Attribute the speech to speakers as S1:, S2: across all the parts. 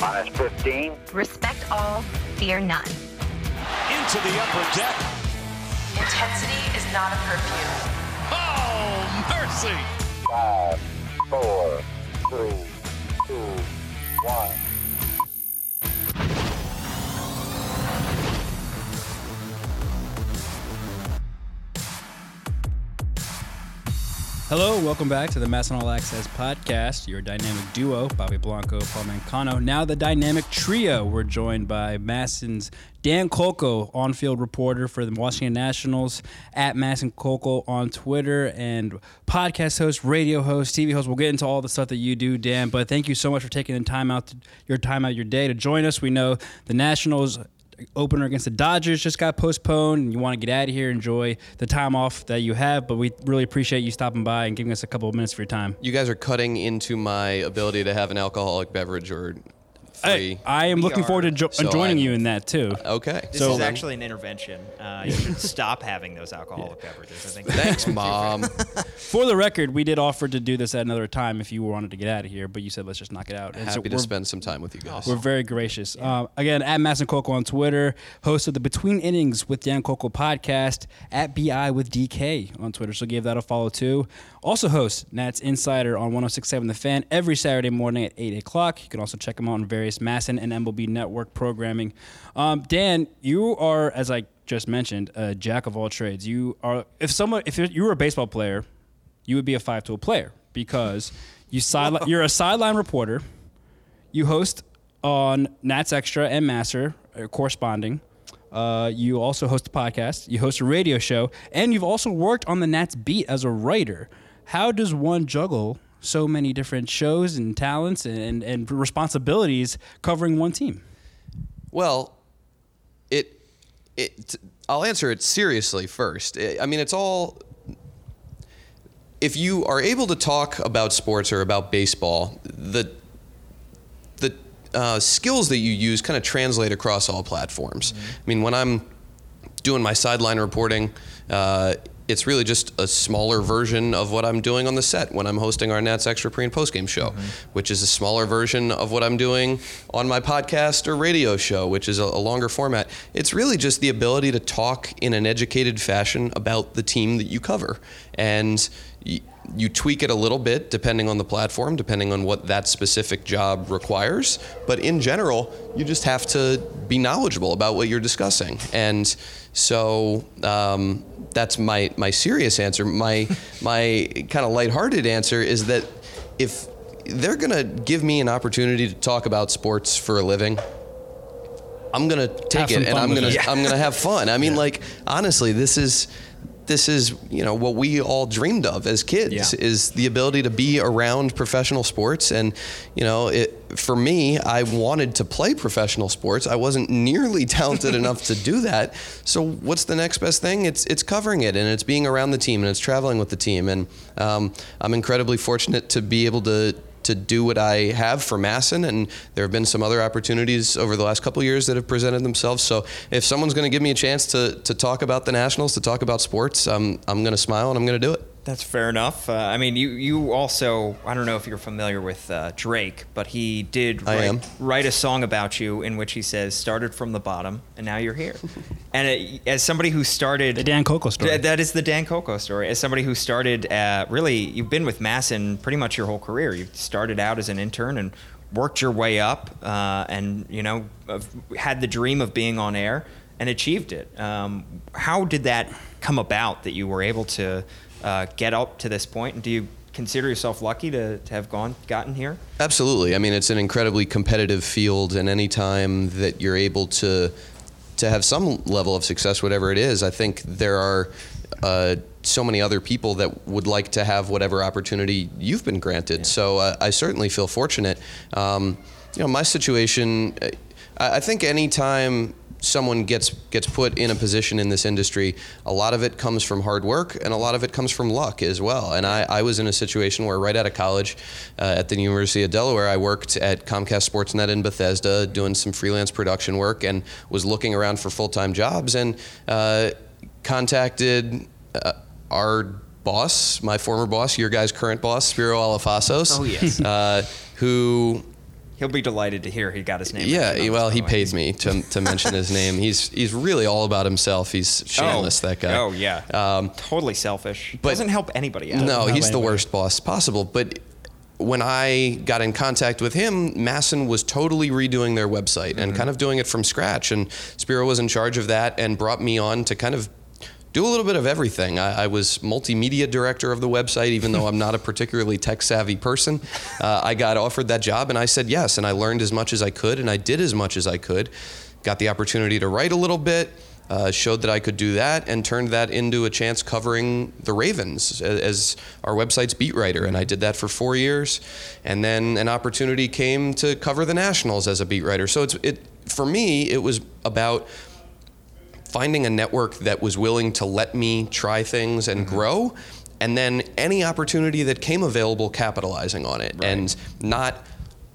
S1: Minus 15.
S2: Respect all, fear none.
S3: Into the upper deck.
S4: Intensity is not a perfume.
S3: Oh, mercy.
S1: Five, four, three, two, one.
S5: Hello, welcome back to the All Access podcast. Your dynamic duo, Bobby Blanco, Paul Mancano. Now the dynamic trio. We're joined by MASN's Dan Kolko, on-field reporter for the Washington Nationals, at MASN Kolko on Twitter, and podcast host, radio host, TV host. We'll get into all the stuff that you do, Dan. But thank you so much for taking the time out, to, your time out of your day to join us. We know the Nationals opener against the Dodgers just got postponed and you want to get out of here, enjoy the time off that you have. But we really appreciate you stopping by and giving us a couple of minutes for your time.
S6: You guys are cutting into my ability to have an alcoholic beverage or free.
S5: I, I am
S7: We
S5: looking forward to jo-
S6: So
S5: joining
S6: I'm-
S5: you in that too.
S6: okay.
S7: This
S5: So-
S7: is actually an intervention. Uh, you should stop having those alcoholic beverages. I think.
S6: Thanks, mom.
S5: For the record, we did offer to do this at another time if you wanted to get out of here, but you said let's just knock it out. And so
S6: Happy to
S5: we're-
S6: spend some time with you guys.
S5: We're very gracious. Uh, again, at MASN Kolko on Twitter, host of the Between Innings with Dan Kolko podcast, at BI with DK on Twitter. So give that a follow too. Also host Nats Insider on 1067 The Fan every Saturday morning at 8 o'clock. You can also check him out on various MASN and MLB network programming. Um, Dan, you are, as I just mentioned, a jack of all trades. You are, if someone, if you were a baseball player, you would be a five tool player because you side, you're a sideline reporter. You host on Nats Extra and Master, uh, corresponding. Uh, you also host a podcast. You host a radio show, and you've also worked on the Nats beat as a writer. How does one juggle so many different shows and talents and, and responsibilities covering one team?
S6: Well, it, it. I'll answer it seriously first. I mean, it's all. If you are able to talk about sports or about baseball, the the uh, skills that you use kind of translate across all platforms. I mean, when I'm doing my sideline reporting, uh, it's really just a smaller version of what I'm doing on the set when I'm hosting our Nats Extra pre and post game show, mm-hmm. which is a smaller version of what I'm doing on my podcast or radio show, which is a, a longer format. It's really just the ability to talk in an educated fashion about the team that you cover. And y- you tweak it a little bit depending on the platform, depending on what that specific job requires. But in general, you just have to be knowledgeable about what you're discussing. And so um, that's my, my serious answer. My, my kind of lighthearted answer is that if they're going to give me an opportunity to talk about sports for a living, I'm gonna take
S5: Have
S6: it and I'm gonna
S5: it.
S6: I'm gonna have fun. I mean, like honestly, this is this is you know what we all dreamed of as kids
S5: Yeah.
S6: is the ability to be around professional sports. And you know it for me I wanted to play professional sports. I wasn't nearly talented enough to do that. So what's the next best thing? It's it's covering it and it's being around the team and it's traveling with the team. And um, I'm incredibly fortunate to be able to to do what I have for MASN, and there have been some other opportunities over the last couple years that have presented themselves. So if someone's going to give me a chance to to talk about the Nationals, to talk about sports, um, I'm going to smile and I'm going to do it.
S7: That's fair enough. Uh, I mean, you you also I don't know if you're familiar with uh, Drake, but he did
S6: I
S7: write,
S6: am.
S7: write a song about you in which he says started from the bottom and now you're here. and it, as somebody who started
S5: The Dan Kolko story.
S7: Th- that is the Dan Kolko story. As somebody who started, uh, really, you've been with MASN pretty much your whole career. You started out as an intern and worked your way up, uh, and you know, had the dream of being on air and achieved it. Um, how did that come about that you were able to uh, get up to this point? And do you consider yourself lucky to, to have gone gotten here?
S6: Absolutely. I mean, it's an incredibly competitive field, and any time that you're able to to have some level of success, whatever it is, I think there are uh, so many other people that would like to have whatever opportunity you've been granted. So uh, I certainly feel fortunate. Um, you know, my situation. I, I think any time someone gets gets put in a position in this industry, a lot of it comes from hard work and a lot of it comes from luck as well. And I, I was in a situation where right out of college uh, at the University of Delaware, I worked at Comcast Sportsnet in Bethesda doing some freelance production work and was looking around for full time jobs and uh, contacted uh, our boss, my former boss, your guy's current boss, Spiro Alafassos,
S7: Oh, yes.
S6: uh, who
S7: He'll be delighted to hear he got his name.
S6: Yeah, well, he
S7: by the way.
S6: paid me to, to mention his name. He's he's really all about himself. He's shameless, that guy.
S7: Oh yeah,
S6: Um,
S7: totally selfish.
S6: but-
S7: Doesn't help anybody out.
S6: no,
S5: not
S6: he's the worst boss possible. But when I got in contact with him, MASN was totally redoing their website and kind of doing it from scratch. And Spiro was in charge of that and brought me on to kind of do a little bit of everything. I, I was multimedia director of the website, even though I'm not a particularly tech savvy person. Uh, I got offered that job and I said yes. And I learned as much as I could and I did as much as I could. Got the opportunity to write a little bit. Uh, showed that I could do that and turned that into a chance covering the Ravens a- as our website's beat writer. And I did that for four years. And then an opportunity came to cover the Nationals as a beat writer. So it's, it, for me, it was about finding a network that was willing to let me try things and grow and then any opportunity that came available capitalizing on it. And not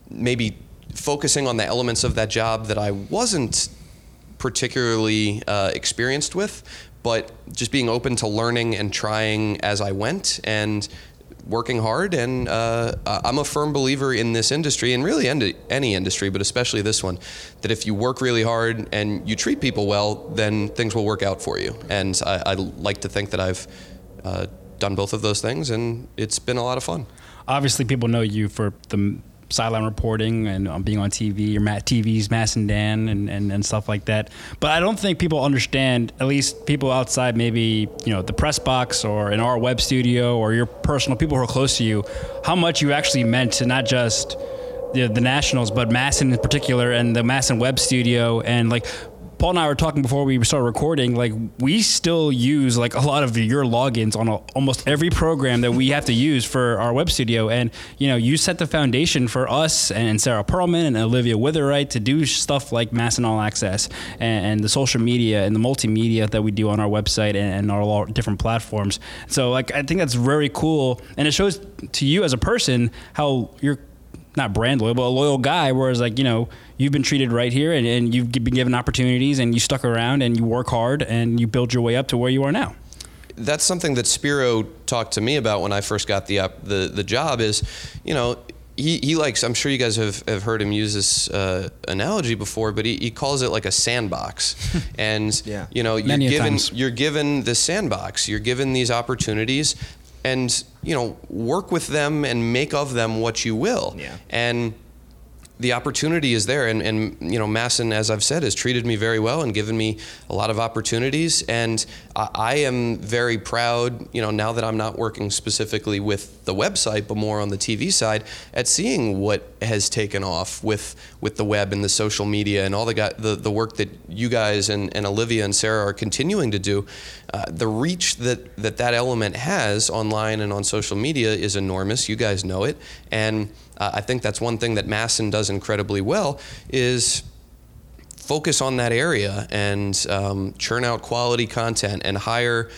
S6: maybe focusing on the elements of that job that I wasn't particularly uh, experienced with but just being open to learning and trying as I went. And working hard and uh, I'm a firm believer in this industry and really any, industry but especially this one that if you work really hard and you treat people well then things will work out for you. And I, I like to think that I've uh, done both of those things and it's been a lot of fun.
S5: Obviously, people know you for the sideline reporting and um, being on TV or Matt TV's Mass and Dan and, and, and stuff like that. But I don't think people understand, at least people outside maybe, you know, the press box or in our web studio or your personal people who are close to you, how much you actually meant to not just the, the Nationals, but MASN in particular and the MASN Web Studio and like Paul and I were talking before we started recording. Like we still use like a lot of your logins on a, almost every program that we have to use for our web studio, and you know you set the foundation for us and Sarah Perlman and Olivia Witherite to do stuff like MASN All Access and, and the social media and the multimedia that we do on our website and, and our different platforms. So like I think that's very cool, and it shows to you as a person how you're not brand loyal, but a loyal guy. Whereas, like you know, you've been treated right here, and, and you've been given opportunities, and you stuck around, and you work hard, and you build your way up to where you are now.
S6: that's something that Spiro talked to me about when I first got the op- the the job. Is you know he, he likes. I'm sure you guys have, have heard him use this uh, analogy before, but he, he calls it like a sandbox. and
S7: Yeah.
S6: you know you're
S5: Many
S6: given
S5: times.
S6: you're given the sandbox. You're given these opportunities, and you know work with them and make of them what you will.
S7: Yeah.
S6: And the opportunity is there. And, and you know MASN as I've said has treated me very well and given me a lot of opportunities. And I, I am very proud you know now that I'm not working specifically with the website but more on the TV side at seeing what has taken off with with the web and the social media and all the guy, the, the work that you guys and, and Olivia and Sarah are continuing to do. Uh, the reach that, that that element has online and on social media is enormous. You guys know it. And uh, I think that's one thing that MASN does incredibly well is focus on that area and um, churn out quality content and hire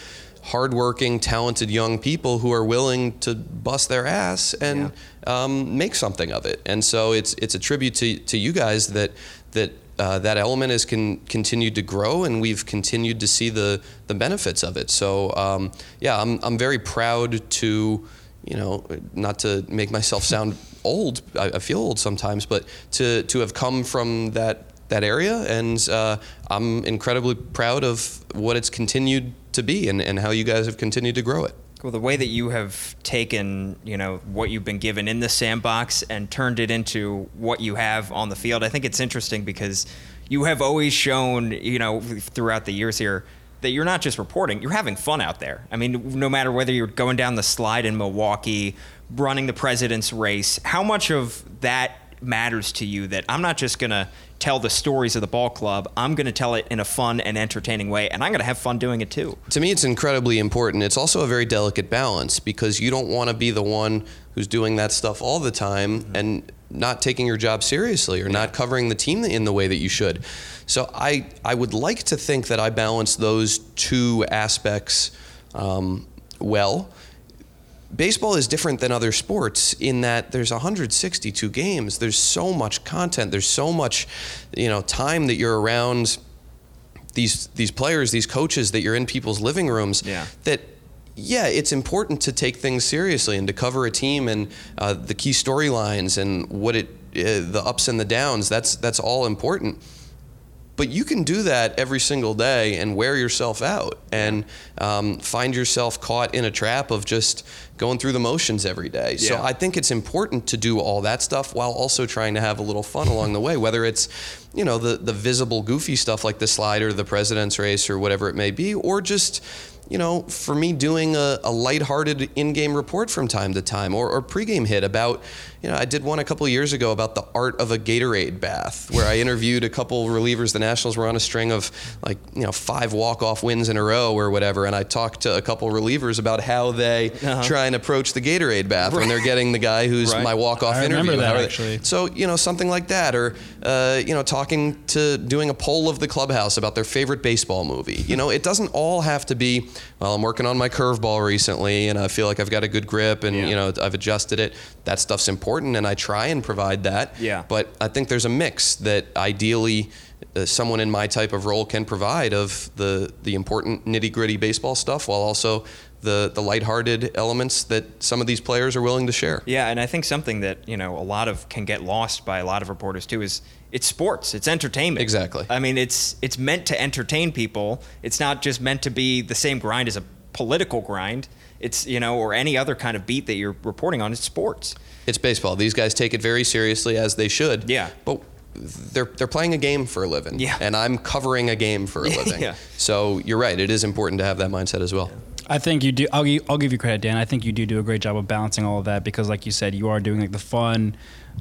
S6: hardworking, talented young people who are willing to bust their ass and um, make something of it. And so it's it's a tribute to, to you guys that that uh, that element has con- continued to grow and we've continued to see the the benefits of it. So um, yeah, I'm I'm very proud to you know, not to make myself sound old, I, I feel old sometimes, but to, to have come from that, that area. And uh, I'm incredibly proud of what it's continued to be and, and how you guys have continued to grow it.
S7: Well, the way that you have taken, you know, what you've been given in the sandbox and turned it into what you have on the field, I think it's interesting because you have always shown, you know, throughout the years here that you're not just reporting, you're having fun out there. I mean, no matter whether you're going down the slide in Milwaukee, running the president's race, how much of that matters to you that I'm not just going to tell the stories of the ball club, I'm going to tell it in a fun and entertaining way, and I'm going to have fun doing it too.
S6: To me, it's incredibly important. It's also a very delicate balance because you don't want to be the one who's doing that stuff all the time mm-hmm. and not taking your job seriously or not covering the team in the way that you should. So I, I would like to think that I balance those two aspects um, well. Baseball is different than other sports in that there's 162 games. There's so much content. There's so much, you know, time that you're around these these players, these coaches that you're in people's living rooms.
S7: Yeah.
S6: That yeah, it's important to take things seriously and to cover a team and uh, the key storylines and what it the ups and the downs. That's that's all important. But you can do that every single day and wear yourself out and um, find yourself caught in a trap of just going through the motions every day. So I think it's important to do all that stuff while also trying to have a little fun along the way, whether it's, you know, the, the visible goofy stuff like the slider, the president's race, or whatever it may be, or just, you know, for me doing a, a lighthearted in-game report from time to time or, or pregame hit about, you know, I did one a couple years ago about the art of a Gatorade bath where I interviewed a couple relievers. The Nationals were on a string of like, you know, five walk-off wins in a row or whatever. And I talked to a couple relievers about how they try and approach the Gatorade bath when they're getting the guy who's
S7: Right.
S6: my walk-off
S5: I remember
S6: interview.
S5: that,
S6: How are they-
S5: actually.
S6: So, you know, something like that, or, uh, you know, talking to doing a poll of the clubhouse about their favorite baseball movie. You know, it doesn't all have to be, well, I'm working on my curveball recently and I feel like I've got a good grip and,
S7: Yeah.
S6: you know, I've adjusted it. That stuff's important and I try and provide that.
S7: Yeah.
S6: But I think there's a mix that ideally uh, someone in my type of role can provide of the, the important nitty gritty baseball stuff while also the, the lighthearted elements that some of these players are willing to share.
S7: Yeah, and I think something that you know a lot of can get lost by a lot of reporters too is it's sports, it's entertainment.
S6: Exactly.
S7: I mean, it's it's meant to entertain people. It's not just meant to be the same grind as a political grind. It's you know or any other kind of beat that you're reporting on. It's sports.
S6: It's baseball. These guys take it very seriously as they should.
S7: Yeah.
S6: But they're they're playing a game for a living.
S7: Yeah.
S6: And I'm covering a game for a living.
S7: Yeah.
S6: So you're right. It is important to have that mindset as well.
S5: I think you do. I'll give, I'll give you credit, Dan. I think you do do a great job of balancing all of that because, like you said, you are doing like the fun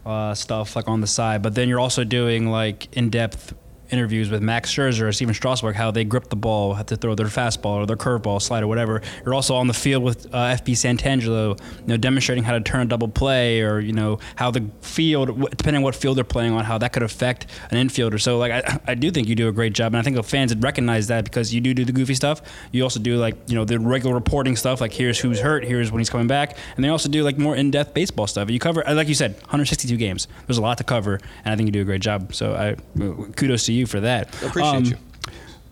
S5: uh, stuff like on the side, but then you're also doing like in depth interviews with Max Scherzer or Stephen Strasburg, how they grip the ball, have to throw their fastball or their curveball, slider, whatever. You're also on the field with uh, F.P. Santangelo, you know, demonstrating how to turn a double play or you know how the field, depending on what field they're playing on, how that could affect an infielder. So like I, I do think you do a great job, and I think the fans would recognize that because you do do the goofy stuff. You also do like you know the regular reporting stuff, like here's who's hurt, here's when he's coming back, and they also do like more in-depth baseball stuff. You cover, like you said, 162 games. There's a lot to cover, and I think you do a great job. So I kudos to you for that.
S6: I appreciate
S5: Um,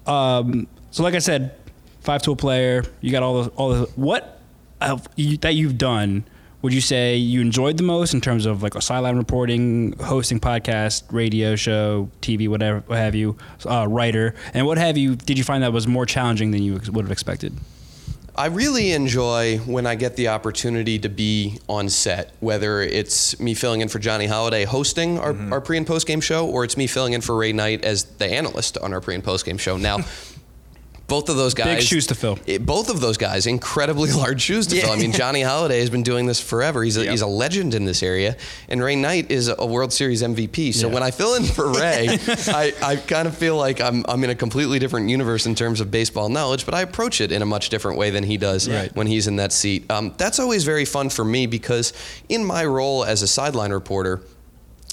S6: you.
S5: um, so like I said, five tool player. You got all the all the what of you, that you've done. Would you say you enjoyed the most in terms of like a sideline reporting, hosting podcast, radio show, TV, whatever, what have you, uh, writer, and what have you? Did you find that was more challenging than you ex- would have expected?
S6: I really enjoy when I get the opportunity to be on set, whether it's me filling in for Johnny Holiday hosting our,
S5: Mm-hmm.
S6: our pre and post game show, or it's me filling in for Ray Knight as the analyst on our pre and post game show. Now, both of those guys big
S5: shoes to fill.
S6: it- both of those guys, incredibly large shoes to fill. I mean, Johnny Holiday has been doing this forever. He's a, he's a legend in this area, and Ray Knight is a World Series MVP. So
S5: Yeah.
S6: when I fill in for Ray, I, I kind of feel like I'm I'm in a completely different universe in terms of baseball knowledge, but I approach it in a much different way than he does
S5: Right.
S6: when he's in that seat. Um, that's always very fun for me because in my role as a sideline reporter.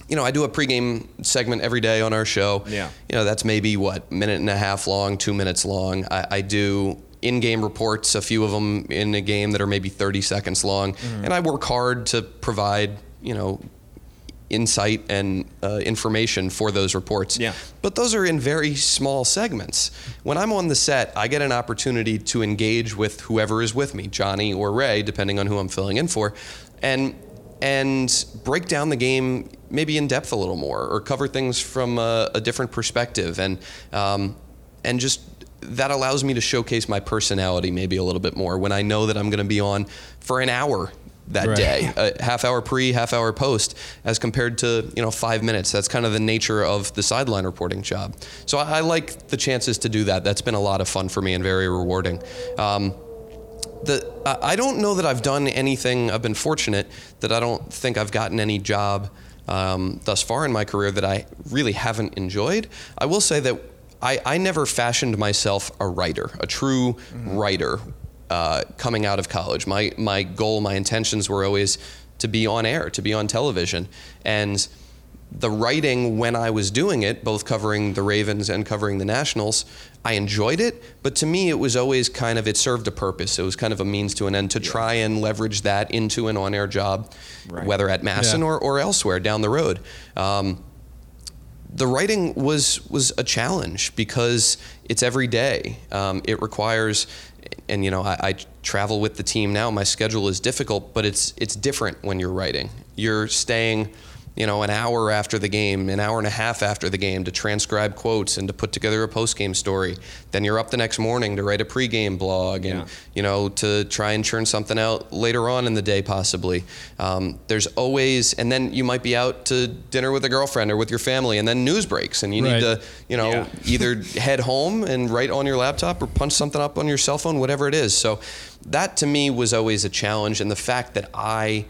S6: You know, I do a pregame segment every day on our show.
S7: Yeah.
S6: You know, that's maybe what minute and a half long, two minutes long. I, I do in-game reports, a few of them in a game that are maybe 30 seconds long,
S7: Mm-hmm.
S6: and I work hard to provide, you know, insight and uh, information for those reports.
S7: Yeah.
S6: But those are in very small segments. When I'm on the set, I get an opportunity to engage with whoever is with me, Johnny or Ray, depending on who I'm filling in for, and and break down the game maybe in depth a little more, or cover things from a, a different perspective, and um, and just that allows me to showcase my personality maybe a little bit more when I know that I'm going to be on for an hour that
S5: Right.
S6: day a half hour pre, half hour post, as compared to you know five minutes. That's kind of the nature of the sideline reporting job. So I, I like the chances to do that. That's been a lot of fun for me and very rewarding. Um, the I I don't know that I've done anything. I've been fortunate that I don't think I've gotten any job um, thus far in my career that I really haven't enjoyed. I will say that I, I never fashioned myself a writer, a true writer, uh, coming out of college. My my goal, my intentions were always to be on air, to be on television, and the writing when I was doing it, both covering the Ravens and covering the Nationals, I enjoyed it. But to me, it was always kind of, it served a purpose. It was kind of a means to an end to try and leverage that into an on air job,
S7: Right.
S6: whether at MASN
S5: Yeah.
S6: or, or elsewhere down the road. Um, the writing was was a challenge because it's every day. Um, it requires, and you know, I, I travel with the team now. My schedule is difficult, but it's it's different when you're writing. You're staying you know, an hour after the game, an hour and a half after the game to transcribe quotes and to put together a post-game story. Then you're up the next morning to write a pre-game blog and,
S7: Yeah.
S6: you know, to try and churn something out later on in the day, possibly. Um, there's always, and then you might be out to dinner with a girlfriend or with your family, and then news breaks, and you
S5: Right.
S6: need to, you know,
S7: Yeah.
S6: either head home and write on your laptop or punch something up on your cell phone, whatever it is. So that to me was always a challenge, and the fact that I.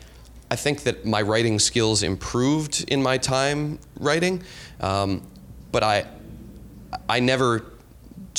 S6: I think that my writing skills improved in my time writing, um, but I, I never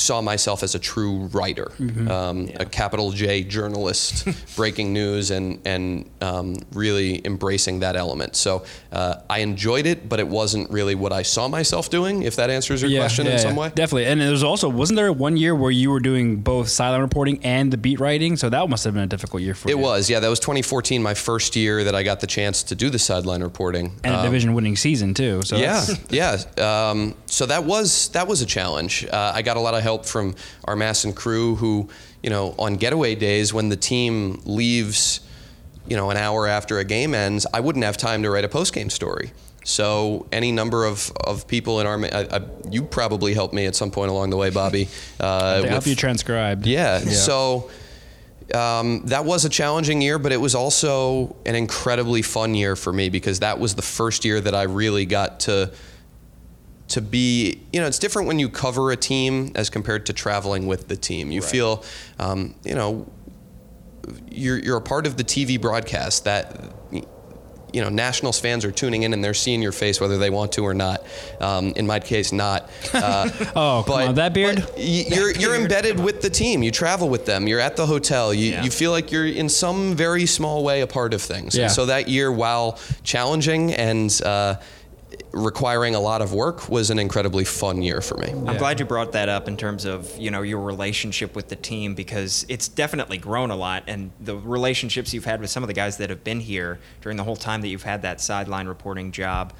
S6: saw myself as a true writer, um, a capital J journalist, breaking news and and um, really embracing that element. So uh, I enjoyed it, but it wasn't really what I saw myself doing. If that answers your question in some way.
S5: Definitely. And there's also wasn't there one year where you were doing both sideline reporting and the beat writing? So that must have been a difficult year for you.
S6: It was, yeah. That was 2014, my first year that I got the chance to do the sideline reporting.
S5: And a
S6: Um,
S5: division winning season too. So
S6: yeah, yeah. Um, so that was that was a challenge. Uh, I got a lot of help from our MASN crew, who, you know, on getaway days when the team leaves, you know, an hour after a game ends, I wouldn't have time to write a post game story. So any number of, of people in our, I, I, you probably helped me at some point along the way, Bobby. Uh,
S5: help
S6: with-
S5: you transcribed.
S6: yeah. So um, that was a challenging year, but it was also an incredibly fun year for me because that was the first year that I really got to to be. You know, it's different when you cover a team as compared to traveling with the team. You feel, um, you know, you're you're a part of the TV broadcast that. You know, Nationals fans are tuning in and they're seeing your face whether they want to or not. Um, in my case, not. Uh,
S5: Oh, come on, that beard?
S6: but you're you're embedded with the team. You travel with them. You're at the hotel. You
S7: Yeah.
S6: you feel like you're in some very small way a part of things.
S5: Yeah.
S6: And so that year, while challenging and uh, requiring a lot of work, was an incredibly fun year for me.
S7: I'm glad you brought that up in terms of you know your relationship with the team because it's definitely grown a lot, and the relationships you've had with some of the guys that have been here during the whole time that you've had that sideline reporting job.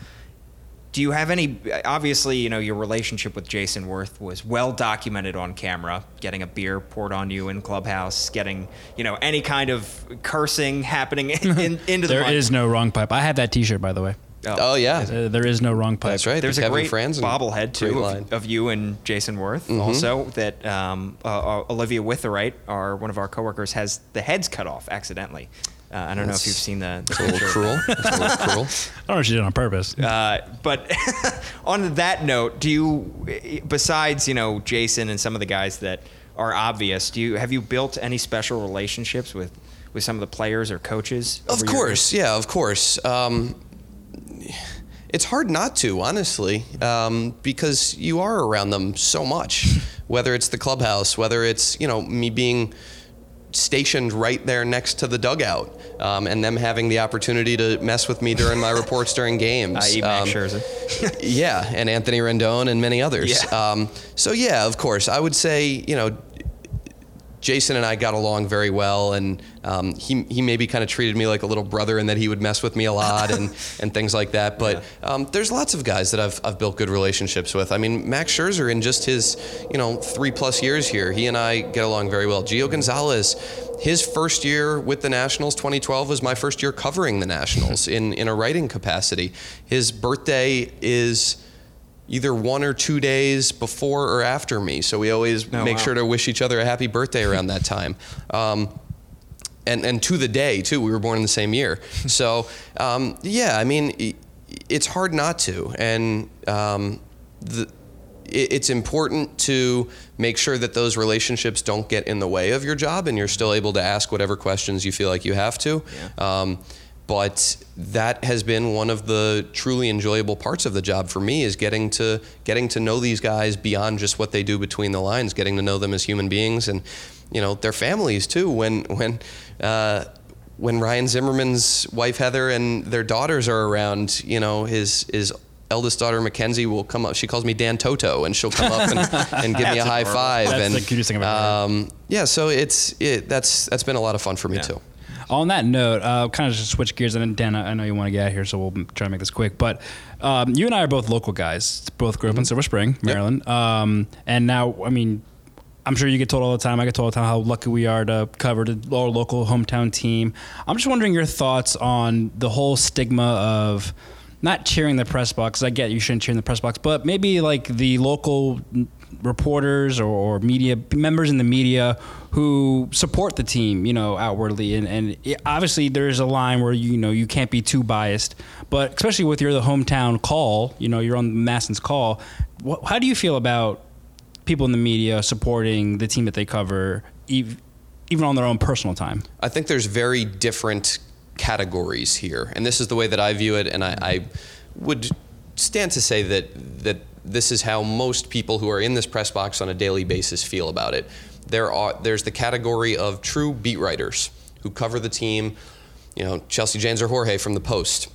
S7: Do you have any? Obviously, you know your relationship with Jayson Werth was well documented on camera. Getting a beer poured on you in clubhouse, getting you know any kind of cursing happening in, in, into the
S5: There
S7: mic.
S5: is no wrong pipe. I have that T-shirt by the way.
S6: Oh yeah,
S5: Uh, there is no wrong pipe.
S6: that's right.
S7: There's
S6: the
S7: a
S6: Kevin
S7: great
S6: Franzen
S7: bobblehead too
S6: great
S7: of, of you and Jayson Werth.
S6: Mm-hmm.
S7: Also, that um, uh, uh, Olivia Witherite, our one of our coworkers, has the heads cut off accidentally. Uh, I don't know if you've seen the. the
S6: It's a little
S7: picture.
S6: cruel. It's a little cruel.
S5: I don't know if she did it on purpose.
S7: Uh, but on that note, do you, besides you know Jason and some of the guys that are obvious, do you have you built any special relationships with with some of the players or coaches?
S6: Of
S7: over your-
S6: course, yeah, of course. Um, it's hard not to, honestly, um, because you are around them so much. Whether it's the clubhouse, whether it's you know me being stationed right there next to the dugout, um, and them having the opportunity to mess with me during my reports during games.
S7: i.e.
S6: Um,
S7: Scherzer.
S6: yeah, and Anthony Rendon and many others.
S7: Yeah.
S6: Um, so yeah, of course, I would say you know Jason and I got along very well, and um, he he maybe kind of treated me like a little brother, and that he would mess with me a lot and and things like that. But um, there's lots of guys that I've I've built good relationships with. I mean, Max Scherzer in just his you know three plus years here, he and I get along very well. Gio Gonzalez. His first year with the Nationals, 2012, was my first year covering the Nationals in, in a writing capacity. His birthday is either one or two days before or after me. So we always
S7: Oh,
S6: make
S7: wow.
S6: sure to wish each other a happy birthday around that time. Um, and, and to the day, too. We were born in the same year. So, um, yeah, I mean, it's hard not to. And um, the, it's important to make sure that those relationships don't get in the way of your job and you're still able to ask whatever questions you feel like you have to. Um, but that has been one of the truly enjoyable parts of the job for me is getting to getting to know these guys beyond just what they do between the lines, getting to know them as human beings and you know their families too. When when uh, when Ryan Zimmerman's wife Heather and their daughters are around, you know his his eldest daughter Mackenzie will come up. She calls me Dan Toto, and she'll come up and, and give me a high five.
S5: That's
S6: and
S5: the cutest thing I've ever
S6: um, yeah, so it's it, that's that's been a lot of fun for me
S7: Yeah.
S6: too.
S5: On that note, uh, kind of just switch gears, and then Dan, I know you want to get out of here, so we'll try to make this quick. But um, you and I are both local guys. Both grew up in Silver Spring, Maryland, um, and now, I mean, I'm sure you get told all the time. I get told all the time how lucky we are to cover the, our local hometown team. I'm just wondering your thoughts on the whole stigma of not cheering the press box. I get you shouldn't cheer in the press box, but maybe like the local reporters or, or media members in the media who support the team, you know, outwardly, and and it, obviously there's a line where you know you can't be too biased, but especially with your the hometown call, you know, you're on MASN's call. How do you feel about people in the media supporting the team that they cover, ev- even on their own personal time?
S6: I think there's very different categories here, and this is the way that I view it. And I, I would stand to say that that this is how most people who are in this press box on a daily basis feel about it. There are there's the category of true beat writers who cover the team. You know, Chelsea Janes or Jorge from the Post.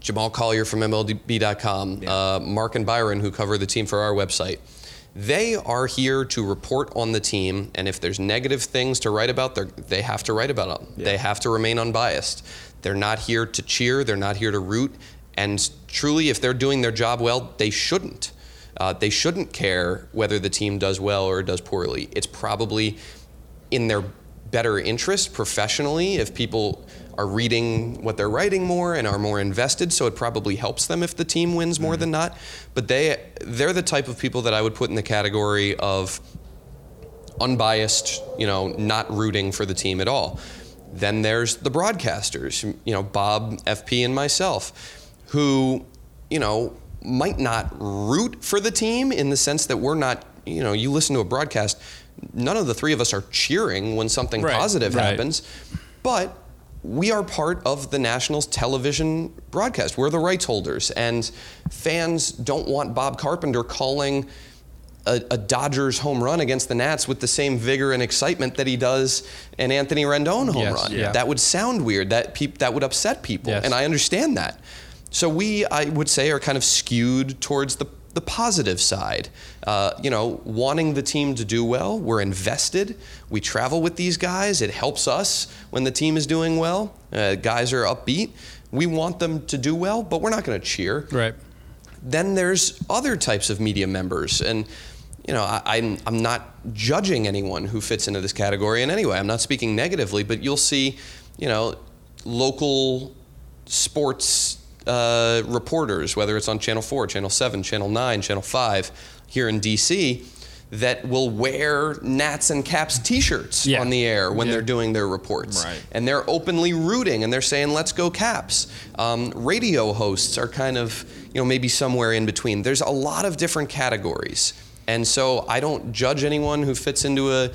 S6: Jamal Collier from MLB.com, uh, Mark and Byron, who cover the team for our website. They are here to report on the team, and if there's negative things to write about, they have to write about them. They have to remain unbiased. They're not here to cheer, they're not here to root, and truly, if they're doing their job well, they shouldn't. Uh, they shouldn't care whether the team does well or does poorly. It's probably in their better interest professionally if people are reading what they're writing more and are more invested so it probably helps them if the team wins more than not but they they're the type of people that I would put in the category of unbiased you know not rooting for the team at all then there's the broadcasters you know Bob FP and myself who you know might not root for the team in the sense that we're not you know you listen to a broadcast none of the three of us are cheering when something
S5: Right,
S6: positive
S5: right.
S6: happens but we are part of the Nationals television broadcast. We're the rights holders, and fans don't want Bob Carpenter calling a, a Dodgers home run against the Nats with the same vigor and excitement that he does an Anthony Rendon home
S5: Yes,
S6: run.
S5: yeah.
S6: That would sound weird. That peop, that would upset people,
S5: Yes.
S6: and I understand that. So we, I would say, are kind of skewed towards the the positive side. Uh, you know, wanting the team to do well. We're invested. We travel with these guys. It helps us when the team is doing well. Uh, guys are upbeat. We want them to do well, but we're not going to cheer.
S5: Right.
S6: Then there's other types of media members, and you know, I, I'm I'm not judging anyone who fits into this category in any way. I'm not speaking negatively, but you'll see, you know, local sports uh, reporters, whether it's on Channel 4, Channel 7, Channel 9, Channel 5 here in DC, that will wear Nats and Caps t shirts
S5: Yeah.
S6: on the air when
S5: Yeah.
S6: they're doing their reports.
S7: Right.
S6: And they're openly rooting and they're saying, let's go Caps. Um, radio hosts are kind of, you know, maybe somewhere in between. There's a lot of different categories. And so I don't judge anyone who fits into a,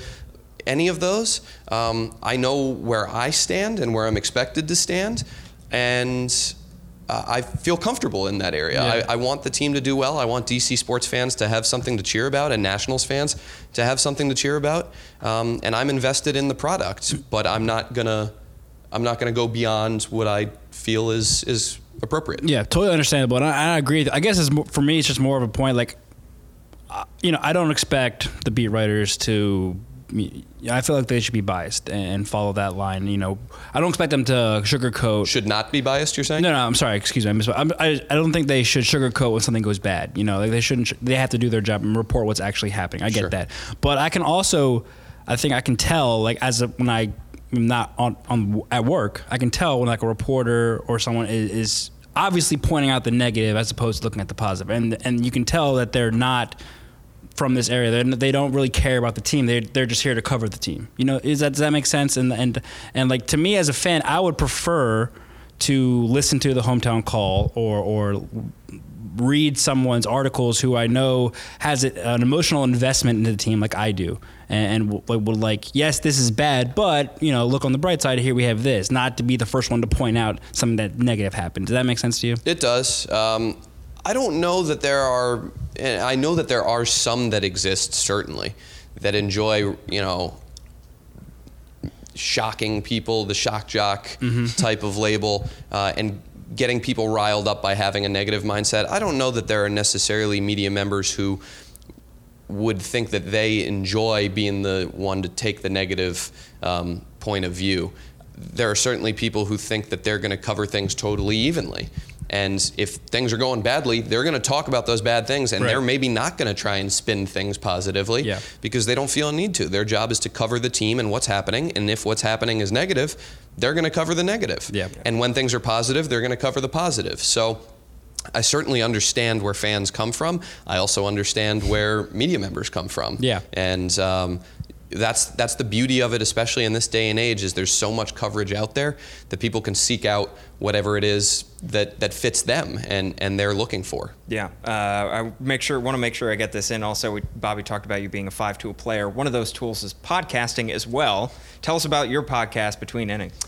S6: any of those. Um, I know where I stand and where I'm expected to stand, and uh, I feel comfortable in that area.
S5: Yeah.
S6: I, I want the team to do well. I want DC sports fans to have something to cheer about, and Nationals fans to have something to cheer about. Um, and I'm invested in the product, but I'm not gonna, I'm not gonna go beyond what I feel is is appropriate.
S5: Yeah, totally understandable. And I, I agree. I guess it's more, for me, it's just more of a point. Like, uh, you know, I don't expect the beat writers to. I feel like they should be biased and follow that line. You know, I don't expect them to sugarcoat.
S6: Should not be biased. You're saying?
S5: No, no, I'm sorry. Excuse me. I'm, I, I don't think they should sugarcoat when something goes bad. You know, like they shouldn't. They have to do their job and report what's actually happening. I get
S6: Sure.
S5: that, but I can also, I think I can tell like as a, when I am not on on at work, I can tell when like a reporter or someone is, is obviously pointing out the negative as opposed to looking at the positive, and and you can tell that they're not from this area. They're, they don't really care about the team. They're, they're just here to cover the team. You know, is that does that make sense? And and and like to me as a fan, I would prefer to listen to the hometown call or or read someone's articles who I know has an emotional investment into the team like I do, and, will like, yes, this is bad, but you know, look on the bright side. Here we have this. Not to be the first one to point out something that negative happened. Does that make sense to you?
S6: It does. Um, I don't know that there are. And I know that there are some that exist certainly that enjoy, you know, shocking people, the shock jock type of label, uh, and getting people riled up by having a negative mindset. I don't know that there are necessarily media members who would think that they enjoy being the one to take the negative um, point of view. There are certainly people who think that they're going to cover things totally evenly. And if things are going badly, they're going to talk about those bad things, and
S5: Right.
S6: they're maybe not going to try and spin things positively
S5: Yeah.
S6: because they don't feel a need to. Their job is to cover the team and what's happening, and if what's happening is negative, they're going to cover the negative.
S5: Yeah.
S6: And when things are positive, they're going to cover the positive. So I certainly understand where fans come from. I also understand where media members come from.
S5: Yeah.
S6: And um, that's that's the beauty of it, especially in this day and age, is there's so much coverage out there that people can seek out whatever it is that, that fits them and, and they're looking for.
S7: Yeah, uh, I make sure want to make sure I get this in. Also, we, Bobby talked about you being a five-tool player. One of those tools is podcasting as well. Tell us about your podcast, Between Innings.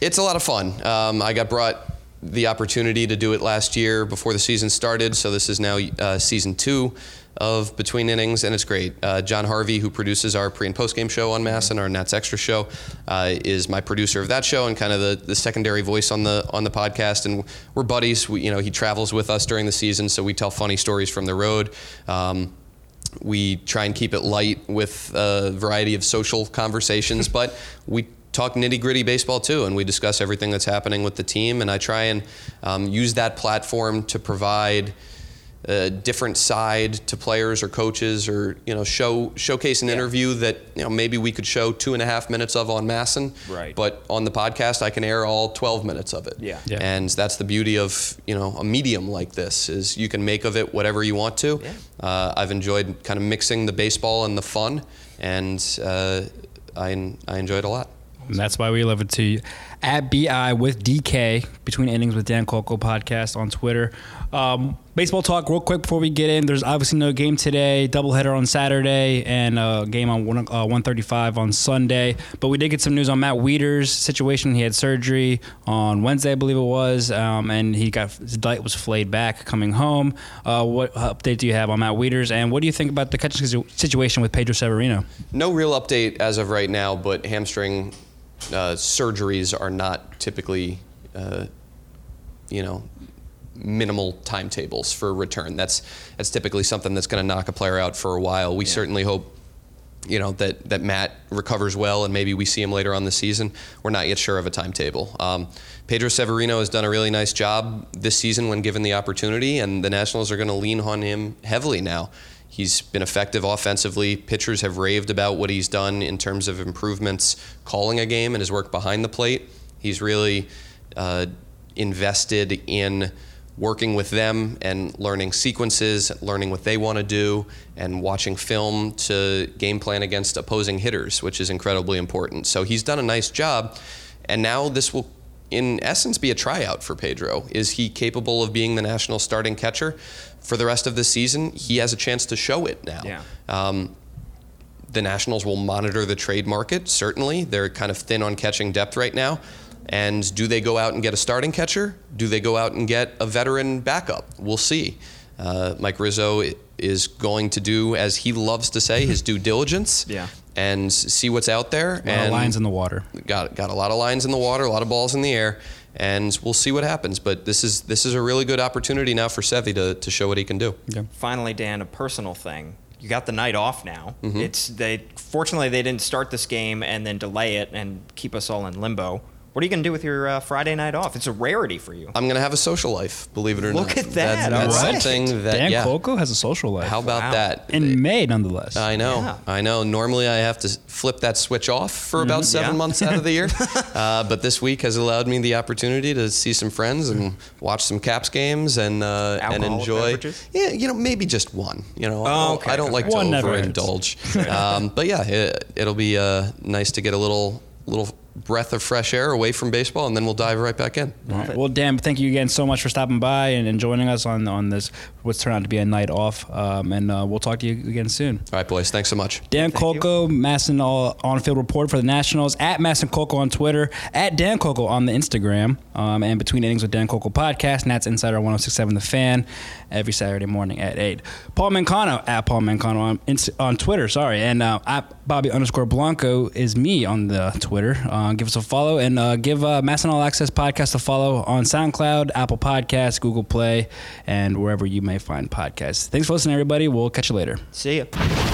S6: It's a lot of fun. Um, I got brought the opportunity to do it last year before the season started, so this is now uh, season two of Between Innings, and it's great. Uh, John Harvey, who produces our pre and post game show on Mass and our Nats Extra show, uh, is my producer of that show and kind of the, the secondary voice on the on the podcast. And we're buddies. We, you know, he travels with us during the season, so we tell funny stories from the road. Um, we try and keep it light with a variety of social conversations, but we talk nitty gritty baseball too, and we discuss everything that's happening with the team. And I try and um, use that platform to provide a different side to players or coaches, or you know, show showcase an interview that you know maybe we could show two and a half minutes of on MASN,
S7: Right.
S6: But on the podcast, I can air all 12 minutes of it.
S7: Yeah.
S5: Yeah.
S6: And that's the beauty of you know a medium like this is you can make of it whatever you want to.
S7: Yeah.
S6: Uh, I've enjoyed kind of mixing the baseball and the fun, and uh, I I enjoy it a lot.
S5: And that's why we love it to you. At BI with DK, Between Innings with Dan Kolko podcast on Twitter. Um, baseball talk, real quick before we get in. There's obviously no game today, doubleheader on Saturday, and a game on one, uh, 135 on Sunday. But we did get some news on Matt Wieters' situation. He had surgery on Wednesday, I believe it was, um, and he got his diet was flayed back coming home. Uh, what update do you have on Matt Wieters, and what do you think about the catching situation with Pedro Severino?
S6: No real update as of right now, but hamstring uh, surgeries are not typically, uh, you know, minimal timetables for return. That's that's typically something that's going to knock a player out for a while. We certainly hope. You know that, that Matt recovers well, and maybe we see him later on the season. We're not yet sure of a timetable. Um, Pedro Severino has done a really nice job this season when given the opportunity, and the Nationals are going to lean on him heavily now. He's been effective offensively. Pitchers have raved about what he's done in terms of improvements calling a game and his work behind the plate. He's really uh, invested in working with them and learning sequences, learning what they want to do, and watching film to game plan against opposing hitters, which is incredibly important. So he's done a nice job, and now this will, in essence, be a tryout for Pedro. Is he capable of being the national starting catcher for the rest of the season? He has a chance to show it now.
S7: Yeah.
S6: Um, the Nationals will monitor the trade market, certainly. They're kind of thin on catching depth right now. And do they go out and get a starting catcher? Do they go out and get a veteran backup? We'll see. Uh, Mike Rizzo is going to do, as he loves to say, his due diligence
S7: Yeah.
S6: and see what's out there.
S5: A lot of lines in the water.
S6: got got a lot of lines in the water, a lot of balls in the air, and we'll see what happens. But this is this is a really good opportunity now for Sevi to, to show what he can do.
S7: finally, Dan, a personal thing. You got the night off now.
S6: Mm-hmm.
S7: It's they. Fortunately, they didn't start this game and then delay it and keep us all in limbo. What are you going to do with your uh, Friday night off? It's a rarity for you.
S6: I'm gonna have a social life, believe it or not.
S7: Look at that,
S6: That's, that's
S7: all right.
S6: something that
S5: Dan
S6: yeah.
S5: Kolko has a social life.
S6: How about
S7: Wow.
S6: that?
S5: in May, nonetheless.
S6: I know,
S7: Yeah.
S6: I know. Normally, I have to flip that switch off for about seven
S7: Yeah.
S6: months out of the year, uh, but this week has allowed me the opportunity to see some friends and watch some Caps games and uh, and
S7: Alcoholic
S6: enjoy.
S7: beverages?
S6: Yeah, you know, maybe just one. You know, I
S7: Oh,
S6: don't-
S7: okay.
S6: I don't like
S5: One
S6: to overindulge. um, but yeah, it, it'll be uh, nice to get a little little breath of fresh air away from baseball, and then we'll dive right back in.
S5: All right. Well, Dan, thank you again so much for stopping by and, and joining us on on this what's turned out to be a night off. Um, and uh, we'll talk to you again soon.
S6: All right, boys. Thanks so much.
S5: Dan Kolko, MASN all on field report for the Nationals at MASN Kolko on Twitter, at Dan Kolko on the Instagram, um, and between innings with Dan Kolko podcast. Nats Insider 1067 The Fan every Saturday morning at 8. Paul Mancano at Paul Mancano on, on Twitter, sorry. And uh, at Bobby underscore Blanco is me on the Twitter. Uh, give us a follow and uh, give uh, MASN All Access podcast a follow on SoundCloud, Apple Podcasts, Google Play, and wherever you may find podcasts. Thanks for listening, everybody. We'll catch you later.
S7: See ya.